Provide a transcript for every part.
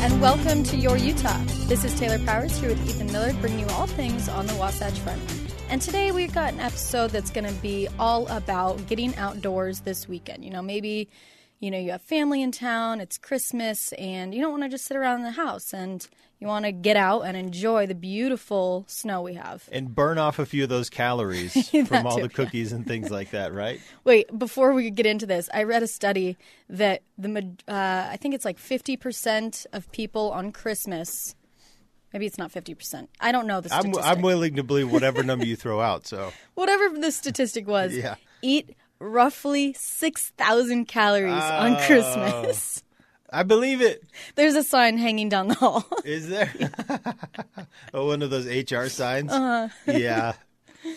And welcome to Your Utah. This is Taylor Powers here with Ethan Miller, bringing you all things on the Wasatch Front. And today we've got an episode that's going to be all about getting outdoors this weekend. You know, maybe you know you have family in town, it's Christmas, and you don't want to just sit around in the house and you want to get out and enjoy the beautiful snow we have. And burn off a few of those calories from all too, the cookies and things like that, right? Wait, before we get into this, I read a study that the uh, I think it's like 50% of people on Christmas Maybe it's not 50%. I don't know the I'm. I'm willing to believe whatever number you throw out. So Whatever the statistic was, Yeah. eat roughly 6,000 calories on Oh. Christmas. I believe it. There's a sign hanging down the hall. Is there? oh, one of those HR signs? Uh-huh. Yeah.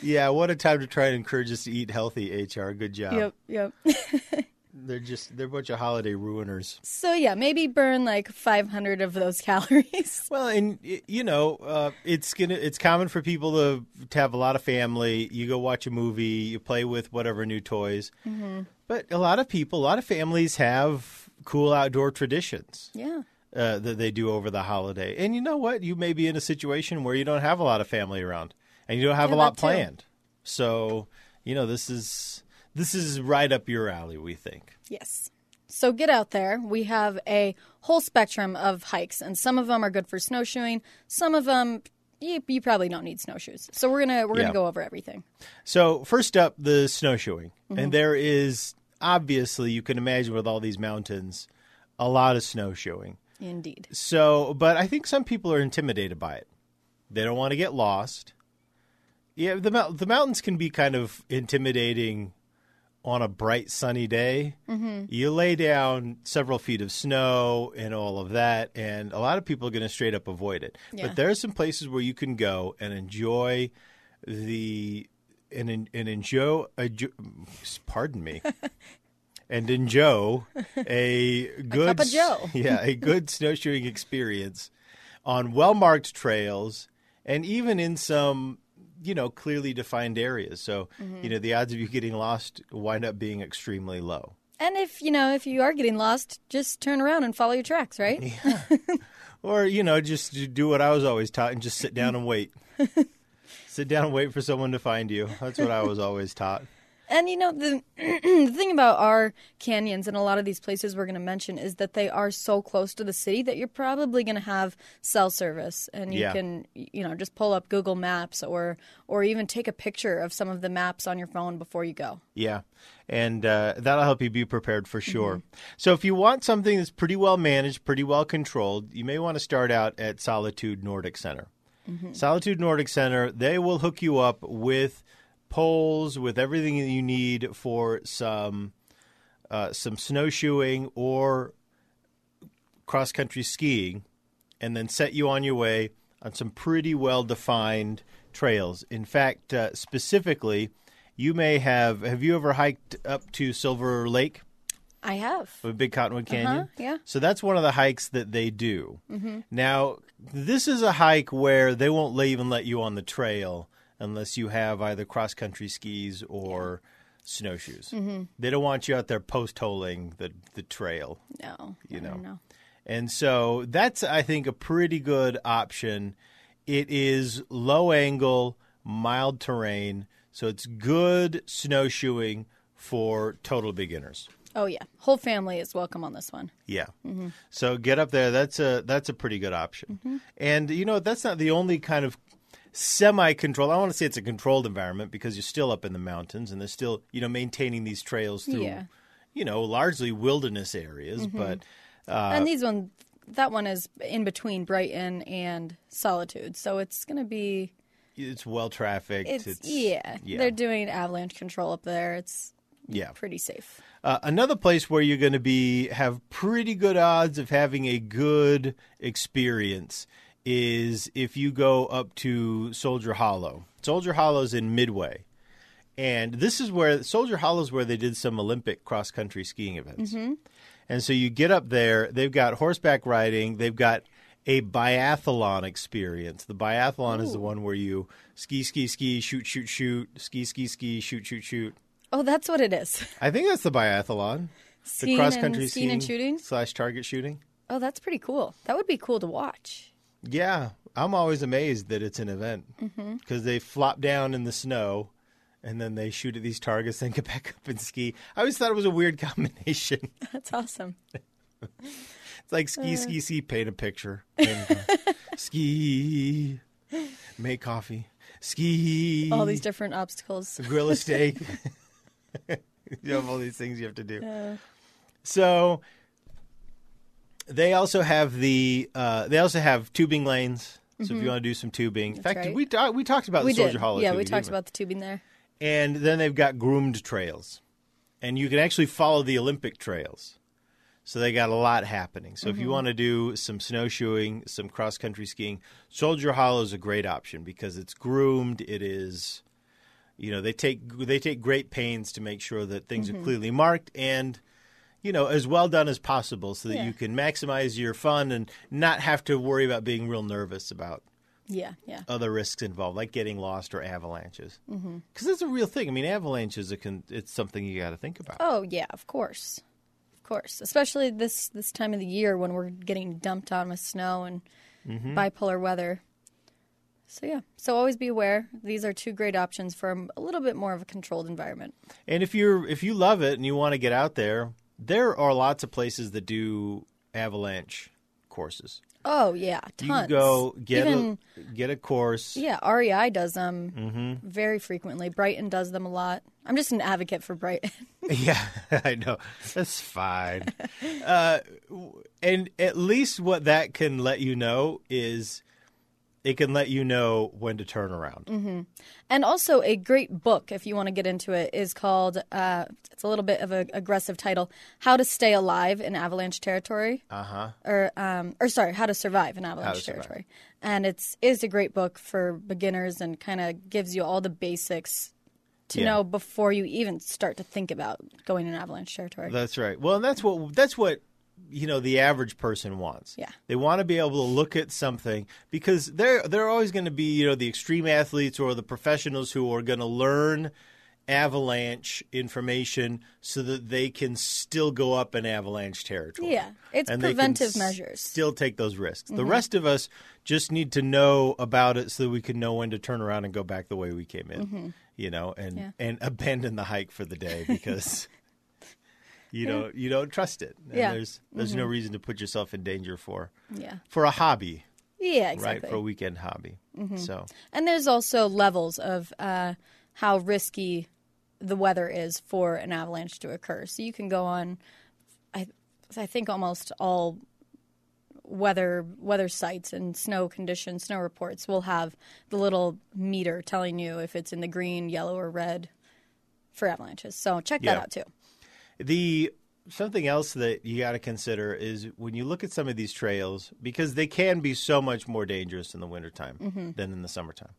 Yeah, what a time to try and encourage us to eat healthy, HR. Good job. yep, yep. They're just, they're a bunch of holiday ruiners. So yeah, maybe burn like 500 of those calories. Well, and you know, uh, it's gonna it's common for people to to have a lot of family. You go watch a movie, you play with whatever new toys. Mm-hmm. But a lot of people, a lot of families have cool outdoor traditions Yeah. uh, that they do over the holiday. And you know what? You may be in a situation where you don't have a lot of family around, and you don't have Yeah, a lot that too. planned. So you know, this is this is right up your alley. We think. Yes. So get out there. We have a whole spectrum of hikes, and some of them are good for snowshoeing. Some of them you, you probably don't need snowshoes. So we're gonna we're Yeah. gonna go over everything. So first up, the snowshoeing, Mm-hmm. and there is obviously you can imagine with all these mountains, a lot of snowshoeing. Indeed. So, but I think some people are intimidated by it. They don't want to get lost. Yeah, the the mountains can be kind of intimidating on a bright sunny day. Mm-hmm. You lay down several feet of snow and all of that, and a lot of people are going to straight up avoid it. Yeah. But there are some places where you can go and enjoy the and in, and enjoy. enjoy pardon me. And enjoy a good of joe. yeah, a good snowshoeing experience on well marked trails and even in some, you know, clearly defined areas. So, Mm-hmm. you know, the odds of you getting lost wind up being extremely low. And if you know if you are getting lost, just turn around and follow your tracks, right? Or, you know, just do what I was always taught and just sit down and wait. Sit down and wait for someone to find you. That's what I was always taught. And you know the the thing about our canyons and a lot of these places we're going to mention is that they are so close to the city that you're probably going to have cell service and you Yeah. can you know just pull up Google Maps or or even take a picture of some of the maps on your phone before you go. Yeah. And uh, that'll help you be prepared for sure. So, if you want something that's pretty well managed, pretty well controlled, you may want to start out at Solitude Nordic Center. Solitude Nordic Center, they will hook you up with poles, with everything that you need for some uh, some snowshoeing or cross country skiing, and then set you on your way on some pretty well defined trails. In fact, uh, specifically, you may have have you ever hiked up to Silver Lake I have. with Big Cottonwood Canyon? Uh-huh, yeah. So that's one of the hikes that they do. Now, this is a hike where they won't even let you on the trail unless you have either cross country skis or snowshoes. They don't want you out there post holing the the trail. No. You don't know. And so that's, I think, a pretty good option. It is low angle, mild terrain, so it's good snowshoeing for total beginners. Oh yeah. Whole family is welcome on this one. Yeah. Mm-hmm. So get up there. That's a that's a pretty good option. Mm-hmm. And you know that's not the only kind of semi-controlled. I want to say it's a controlled environment because you're still up in the mountains and they're still you know maintaining these trails through Yeah. you know largely wilderness areas, mm-hmm. but uh, and these one that one is in between Brighton and Solitude. So it's going to be it's well trafficked. It's, yeah, yeah. They're doing avalanche control up there. It's Yeah. pretty safe. Uh, another place where you're going to be have pretty good odds of having a good experience is if you go up to Soldier Hollow. Soldier Hollow's in Midway. And this is where Soldier Hollow is where they did some Olympic cross country skiing events. And so you get up there, they've got horseback riding, they've got a biathlon experience. The biathlon is the one where you ski, ski, ski, shoot, shoot, shoot, ski, ski, ski, shoot, shoot, shoot. Oh, that's what it is. I think that's the biathlon. Skiing the cross and- country skiing and shooting? slash target shooting. Oh, that's pretty cool. That would be cool to watch. Yeah, I'm always amazed that it's an event Mm-hmm. because they flop down in the snow and then they shoot at these targets, then get back up and ski. I always thought it was a weird combination. That's awesome. It's like ski, Uh. ski, ski, paint a picture. You go. ski, make coffee, ski, All these different obstacles. grill a steak. you have all these things you have to do. So they also have the uh, they also have tubing lanes. So if you want to do some tubing, in fact, Mm-hmm. right. we we talked about we the Soldier did. Hollow. yeah, we talked about the tubing there. And then they've got groomed trails, and you can actually follow the Olympic trails. So they got a lot happening. So if Mm-hmm. you want to do some snowshoeing, some cross country skiing, Soldier Hollow is a great option because it's groomed. It is, you know, they take they take great pains to make sure that things Mm-hmm. are clearly marked and, you know, as well done as possible, so that Yeah. you can maximize your fun and not have to worry about being real nervous about Yeah, yeah. other risks involved, like getting lost or avalanches. Because mm that's a real thing. I mean, avalanches, it can, it's something you got to think about. Oh yeah, of course, of course. Especially this this time of the year when we're getting dumped on with snow and Mm-hmm. bipolar weather. So yeah, so always be aware. These are two great options for a little bit more of a controlled environment. And if you're if you love it and you want to get out there, there are lots of places that do avalanche courses. Oh yeah, You tons. can go get Even, a get a course. yeah, REI does them Mm-hmm. very frequently. Brighton does them a lot. I'm just an advocate for Brighton. Yeah, I know. That's fine. uh, and at least what that can let you know is it can let you know when to turn around. And also, a great book, if you want to get into it, is called, uh, it's a little bit of an aggressive title, How to Stay Alive in Avalanche Territory. Uh huh. Or, um, or sorry, How to Survive in Avalanche Territory. Survive. And it's is a great book for beginners and kind of gives you all the basics to Yeah. know before you even start to think about going in Avalanche Territory. That's right. Well, and that's what that's what you know the average person wants. Yeah. They want to be able to look at something because they're they're always going to be you know the extreme athletes or the professionals who are going to learn avalanche information so that they can still go up in avalanche territory. Yeah, it's And preventive measures. Mm-hmm. Still take those risks. The rest of us just need to know about it so that we can know when to turn around and go back the way we came in. You know, and Mm-hmm. Yeah. and abandon the hike for the day because you don't you don't trust it. And Yeah. Mm-hmm. there's there's no reason to put yourself in danger for yeah. for a hobby, Yeah, exactly. Mm-hmm. right? For a weekend hobby. So And there's also levels of uh, how risky the weather is for an avalanche to occur. So you can go on, I, I think almost all weather weather sites and snow conditions, snow reports will have the little meter telling you if it's in the green, yellow, or red for avalanches. So check that Yeah. out too. The something else that you got to consider is when you look at some of these trails because they can be so much more dangerous in the wintertime Mm-hmm. than in the summertime.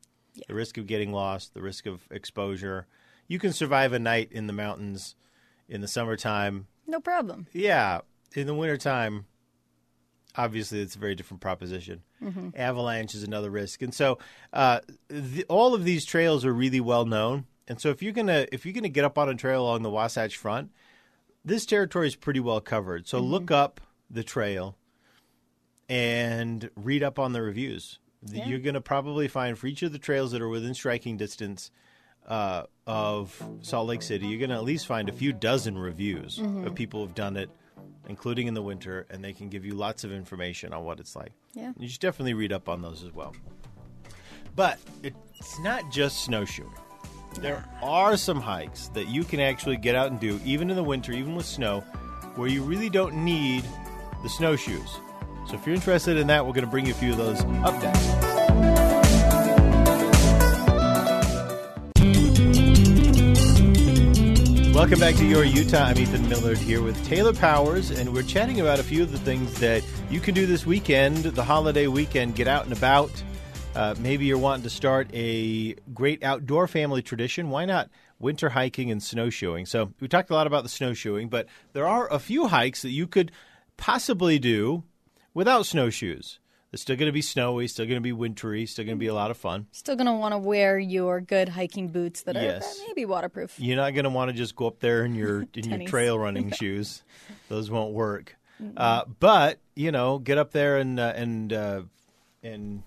The risk of getting lost, the risk of exposure. You can survive a night in the mountains in the summertime. No problem. Yeah, in the wintertime obviously it's a very different proposition. Avalanche is another risk. And so uh, the, all of these trails are really well known. And so if you're going to if you're going to get up on a trail along the Wasatch Front, this territory is pretty well covered. So look up the trail and read up on the reviews. Yeah. You're going to probably find for each of the trails that are within striking distance uh, of Salt Lake City, you're going to at least find a few dozen reviews of people who've done it, including in the winter, and they can give you lots of information on what it's like. Yeah. You should definitely read up on those as well. But it's not just snowshoeing. There are some hikes that you can actually get out and do, even in the winter, even with snow, where you really don't need the snowshoes. So if you're interested in that, we're going to bring you a few of those up next. Welcome back to Your Utah. I'm Ethan Millard here with Taylor Powers, and we're chatting about a few of the things that you can do this weekend, the holiday weekend. Get out and about. Uh, maybe you're wanting to start a great outdoor family tradition. Why not winter hiking and snowshoeing? So, we talked a lot about the snowshoeing, but there are a few hikes that you could possibly do without snowshoes. It's still going to be snowy, still going to be wintry, still going to be a lot of fun. Still going to want to wear your good hiking boots that Yes. are maybe waterproof. You're not going to want to just go up there in your in your trail running shoes; those won't work. Uh, but you know, get up there and uh, and uh, and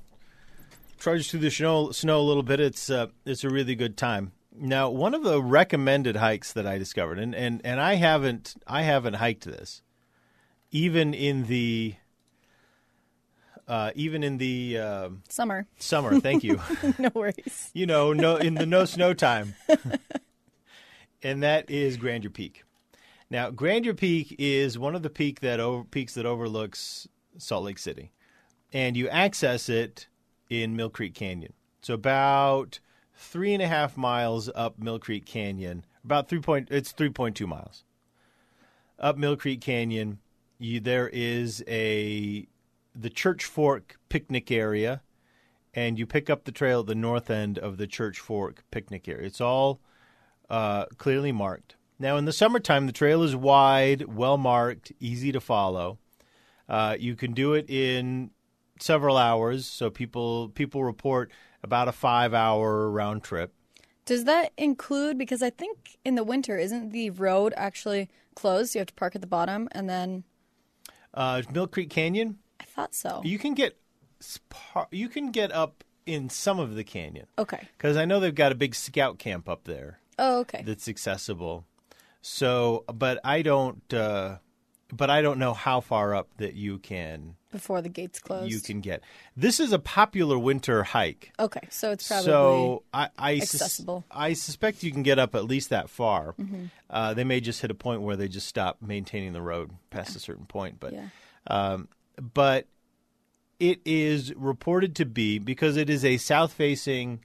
trudge through the snow snow a little bit. It's uh, it's a really good time. Now, one of the recommended hikes that I discovered, and, and, and I haven't I haven't hiked this, even in the uh, even in the uh, Summer. summer. Thank you. no worries. you know, no in the no snow time. and that is Grandeur Peak. Now, Grandeur Peak is one of the peak that over, peaks that overlooks Salt Lake City, and you access it in Mill Creek Canyon. So about three and a half miles up Mill Creek Canyon, about three point it's three point two miles up Mill Creek Canyon. You, there is a the Church Fork picnic area and you pick up the trail at the north end of the Church Fork picnic area. It's all uh, clearly marked. Now, in the summertime, the trail is wide, well marked, easy to follow. Uh, you can do it in several hours. So people people report about a five hour round trip. Does that include because I think in the winter isn't the road actually closed? You have to park at the bottom and then Uh, Mill Creek Canyon, I thought so. you can get you can get up in some of the canyon Okay. because I know they've got a big scout camp up there. Oh, okay. that's accessible. So, but I don't, uh, but I don't know how far up that you can Before the gates close. you can get. This is a popular winter hike. Okay, so it's probably so I, I, accessible. Mm-hmm. I suspect you can get up at least that far. Uh, they may just hit a point where they just stop maintaining the road past a certain point, but yeah. um, but it is reported to be because it is a south-facing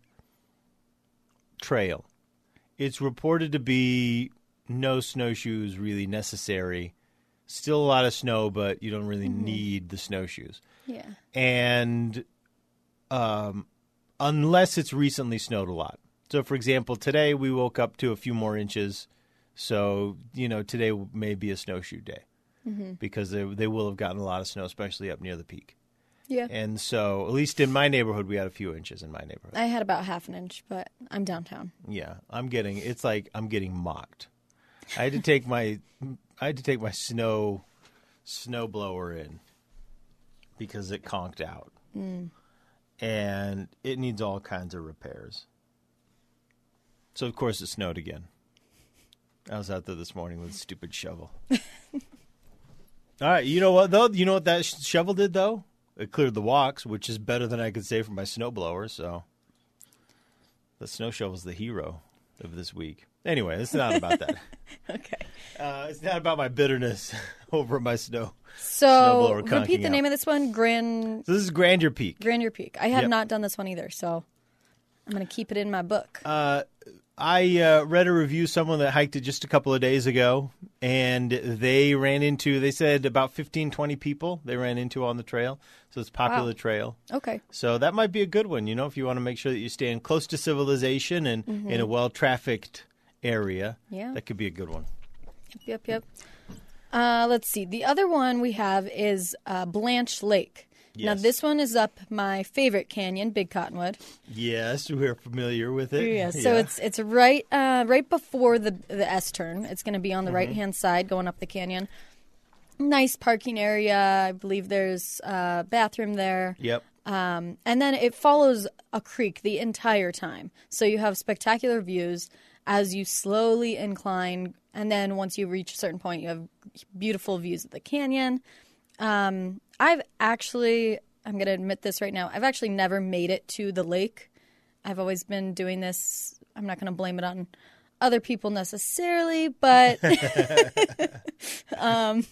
trail. It's reported to be no snowshoes really necessary. Still a lot of snow, but you don't really need the snowshoes. Yeah. And um, unless it's recently snowed a lot. So, for example, today we woke up to a few more inches. So, you know, today may be a snowshoe day because they, they will have gotten a lot of snow, especially up near the peak. Yeah. And so, at least in my neighborhood, we had a few inches in my neighborhood. I had about half an inch, but I'm downtown. Yeah, I'm getting. It's like I'm getting mocked. I had to take my. I had to take my snow, snow blower in, because it conked out, hmm. and it needs all kinds of repairs. So of course it snowed again. I was out there this morning with a stupid shovel. all right, you know what though? You know what that sh- shovel did though? It cleared the walks, which is better than I could say for my snowblower. So the snow shovel's the hero of this week. Anyway, it's not about that. Okay. Uh, it's not about my bitterness over my snow. So Snowblower repeat the out. name of this one, Grand So this is Grandeur Peak. Grandeur Peak. I have Yep. not done this one either, so I'm going to keep it in my book. Uh, I uh, read a review someone that hiked it just a couple of days ago, and they ran into. They said about 15, 20 people they ran into on the trail. So it's a popular Wow. trail. okay. So that might be a good one. You know, if you want to make sure that you stand close to civilization and in a well trafficked area, Mm-hmm. Yeah. that could be a good one. Yep, yep. Uh, let's see. The other one we have is uh, Blanche Lake. Now, this one is up my favorite canyon, Big Cottonwood. Yes, we're familiar with it. Yeah, so it's it's right uh, right before the the S turn. It's going to be on the right hand side going up the canyon. Nice parking area. I believe there's a bathroom there. Yep. Um, and then it follows a creek the entire time. So you have spectacular views as you slowly incline. And then once you reach a certain point, you have beautiful views of the canyon. Um, I've actually, I'm going to admit this right now, I've actually never made it to the lake. I've always been doing this. I'm not going to blame it on other people necessarily, but um,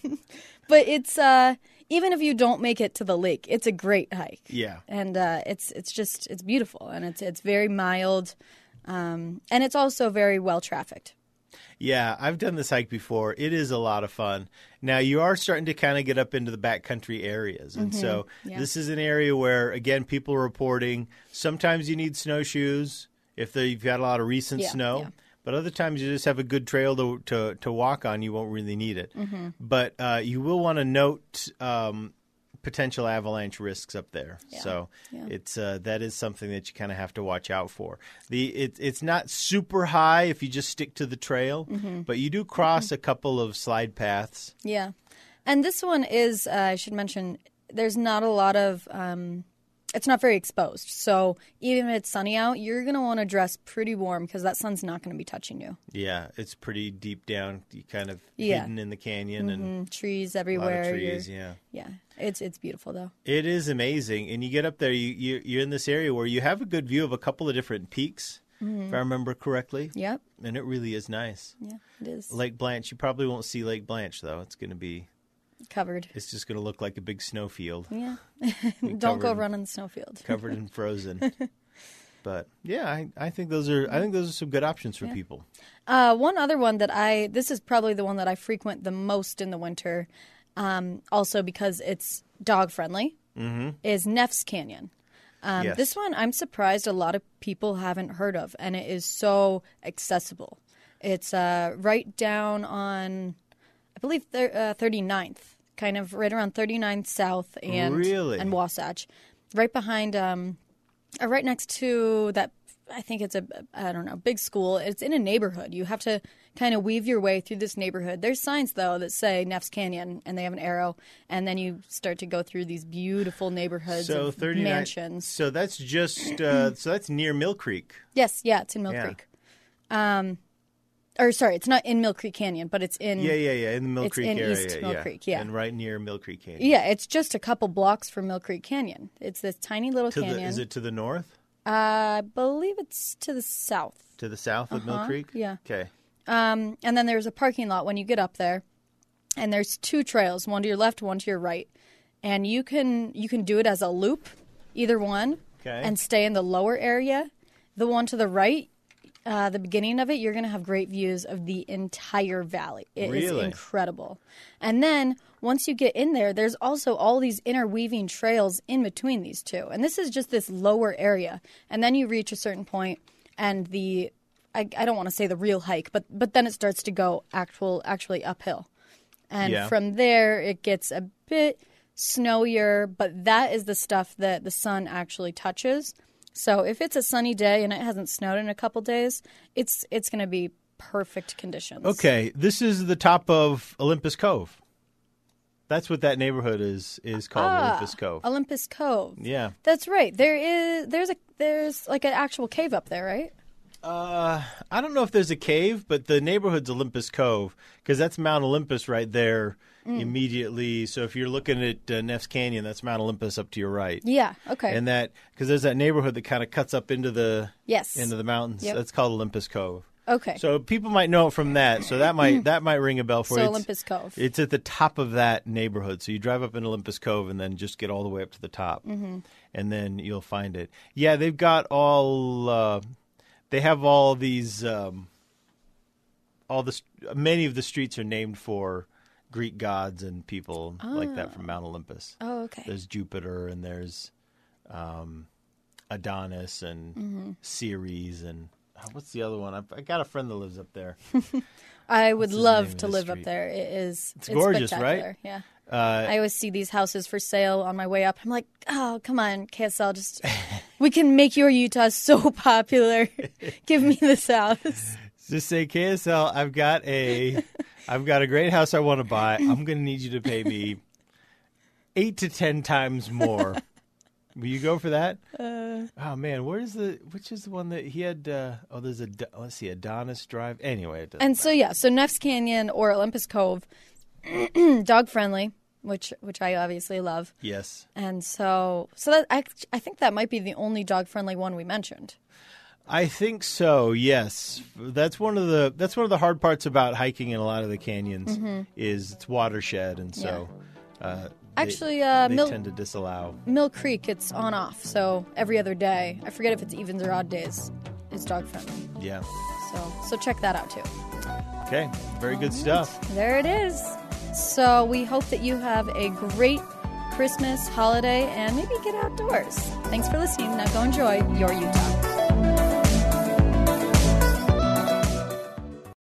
but it's uh, even if you don't make it to the lake, it's a great hike Yeah. and uh, it's it's just it's beautiful and it's it's very mild, um, and it's also very well trafficked. Yeah, I've done this hike before. It is a lot of fun. Now you are starting to kind of get up into the backcountry areas, and so Yeah. this is an area where again people are reporting. Sometimes you need snowshoes if they- you've got a lot of recent Yeah, snow. yeah. But other times you just have a good trail to to, to walk on. You won't really need it. Mm-hmm. But uh, you will want to note um, potential avalanche risks up there. Yeah, So yeah. it's uh, that is something that you kind of have to watch out for. The it, it's not super high if you just stick to the trail, Mm-hmm. but you do cross a couple of slide paths. Yeah. And this one is, uh, I should mention, there's not a lot of, um, it's not very exposed. So even if it's sunny out, you're going to want to dress pretty warm because that sun's not going to be touching you. Yeah, it's pretty deep down, you kind of Yeah. hidden in the canyon and Mm, trees everywhere. trees. You're- Yeah. yeah. It's, it's beautiful though. It is amazing, and you get up there. You, you you're in this area where you have a good view of a couple of different peaks, if I remember correctly, Yep. and it really is nice. Yeah. It is Lake Blanche, you probably won't see Lake Blanche though. It's going to be, covered. it's just going to look like a big snowfield Yeah. Don't go in the snowfield. covered and frozen. But yeah, I, I think those are I think those are some good options for people. Uh, one other one that I this is probably the one that I frequent the most in the winter, um, also because it's dog friendly, is Neff's Canyon. Um, Yes. This one I'm surprised a lot of people haven't heard of, and it is so accessible. It's uh, right down on, I believe, thir- uh, 39th, kind of right around 39th South and Really? and Wasatch, right behind, um, uh, right next to that. I think it's a I don't know big school. It's in a neighborhood. You have to kind of weave your way through this neighborhood. There's signs though that say Neff's Canyon, and they have an arrow, and then you start to go through these beautiful neighborhoods So thirty mansions. So that's just uh, so that's near Mill Creek. Yes, yeah, it's in Mill Yeah. Creek. Um, or sorry, it's not in Mill Creek Canyon, but it's in. Yeah, yeah, yeah. In the Mill It's Creek in area. East Mill yeah. Creek, yeah. and right near Mill Creek Canyon. Yeah, it's just a couple blocks from Mill Creek Canyon. It's this tiny little To canyon. the, is it to the north? I believe it's to the south. To the south of Mill Uh-huh, Creek? yeah. Okay. Um, and then there's a parking lot when you get up there, and there's two trails, one to your left, one to your right, and you can you can do it as a loop, either one, Okay. and stay in the lower area. The one to the right, uh, the beginning of it, you're gonna have great views of the entire valley. It is Really? incredible. And then once you get in there, there's also all these interweaving trails in between these two, and this is just this lower area. And then you reach a certain point, and the I, I don't want to say the real hike, but but then it starts to go actual actually uphill, and Yeah. from there it gets a bit snowier. But that is the stuff that the sun actually touches. So if it's a sunny day and it hasn't snowed in a couple days, it's it's going to be perfect conditions. Okay. This is the top of Olympus Cove. That's what that neighborhood is is called Ah, Olympus Cove. Olympus Cove. yeah. That's right. There is there's a there's like an actual cave up there, right? Uh, I don't know if there's a cave, but the neighborhood's Olympus Cove because that's Mount Olympus right there Mm. immediately. So if you're looking at uh, Neff's Canyon, that's Mount Olympus up to your right. Yeah. Okay. And that because there's that neighborhood that kind of cuts up into the yes. into the mountains. Yep. That's called Olympus Cove. okay. So people might know it from that. So that might that might ring a bell for So you. It's- Olympus Cove. It's at the top of that neighborhood. So you drive up in Olympus Cove and then just get all the way up to the top, mm-hmm. and then you'll find it. Yeah, they've got all. Uh, they have all these. Um, all the st- many of the streets are named for Greek gods and people like that from Mount Olympus. oh, okay. There's Jupiter and there's um, Adonis and Mm-hmm. Ceres and uh, what's the other one? I, I got a friend that lives up there. I would What's his name love to live up there. It is. It's, gorgeous, right? Yeah. Uh, I always see these houses for sale on my way up. I'm like, oh, come on, KSL, just we can make your Utah so popular. Give me this house. Just say KSL. I've got a, I've got a great house I want to buy. I'm going to need you to pay me eight to ten times more. Will you go for that? Uh. oh man, where's the? Which is the one that he had? Uh, oh, there's a. Let's see, Adonis Drive. Anyway, it doesn't And so yeah, so Neff's Canyon or Olympus Cove, dog friendly, which which I obviously love. yes. And so so that I I think that might be the only dog friendly one we mentioned. I think so. Yes, that's one of the that's one of the hard parts about hiking in a lot of the canyons is it's watershed, and so uh, they- Actually, uh, they Mil- tend to disallow. Mill Creek, it's on off. So every other day, I forget if it's evens or odd days, It's dog friendly. Yeah. So so check that out too. Okay, very good stuff. There it is. So we hope that you have a great Christmas holiday and maybe get outdoors. Thanks for listening. Now go enjoy your Utah.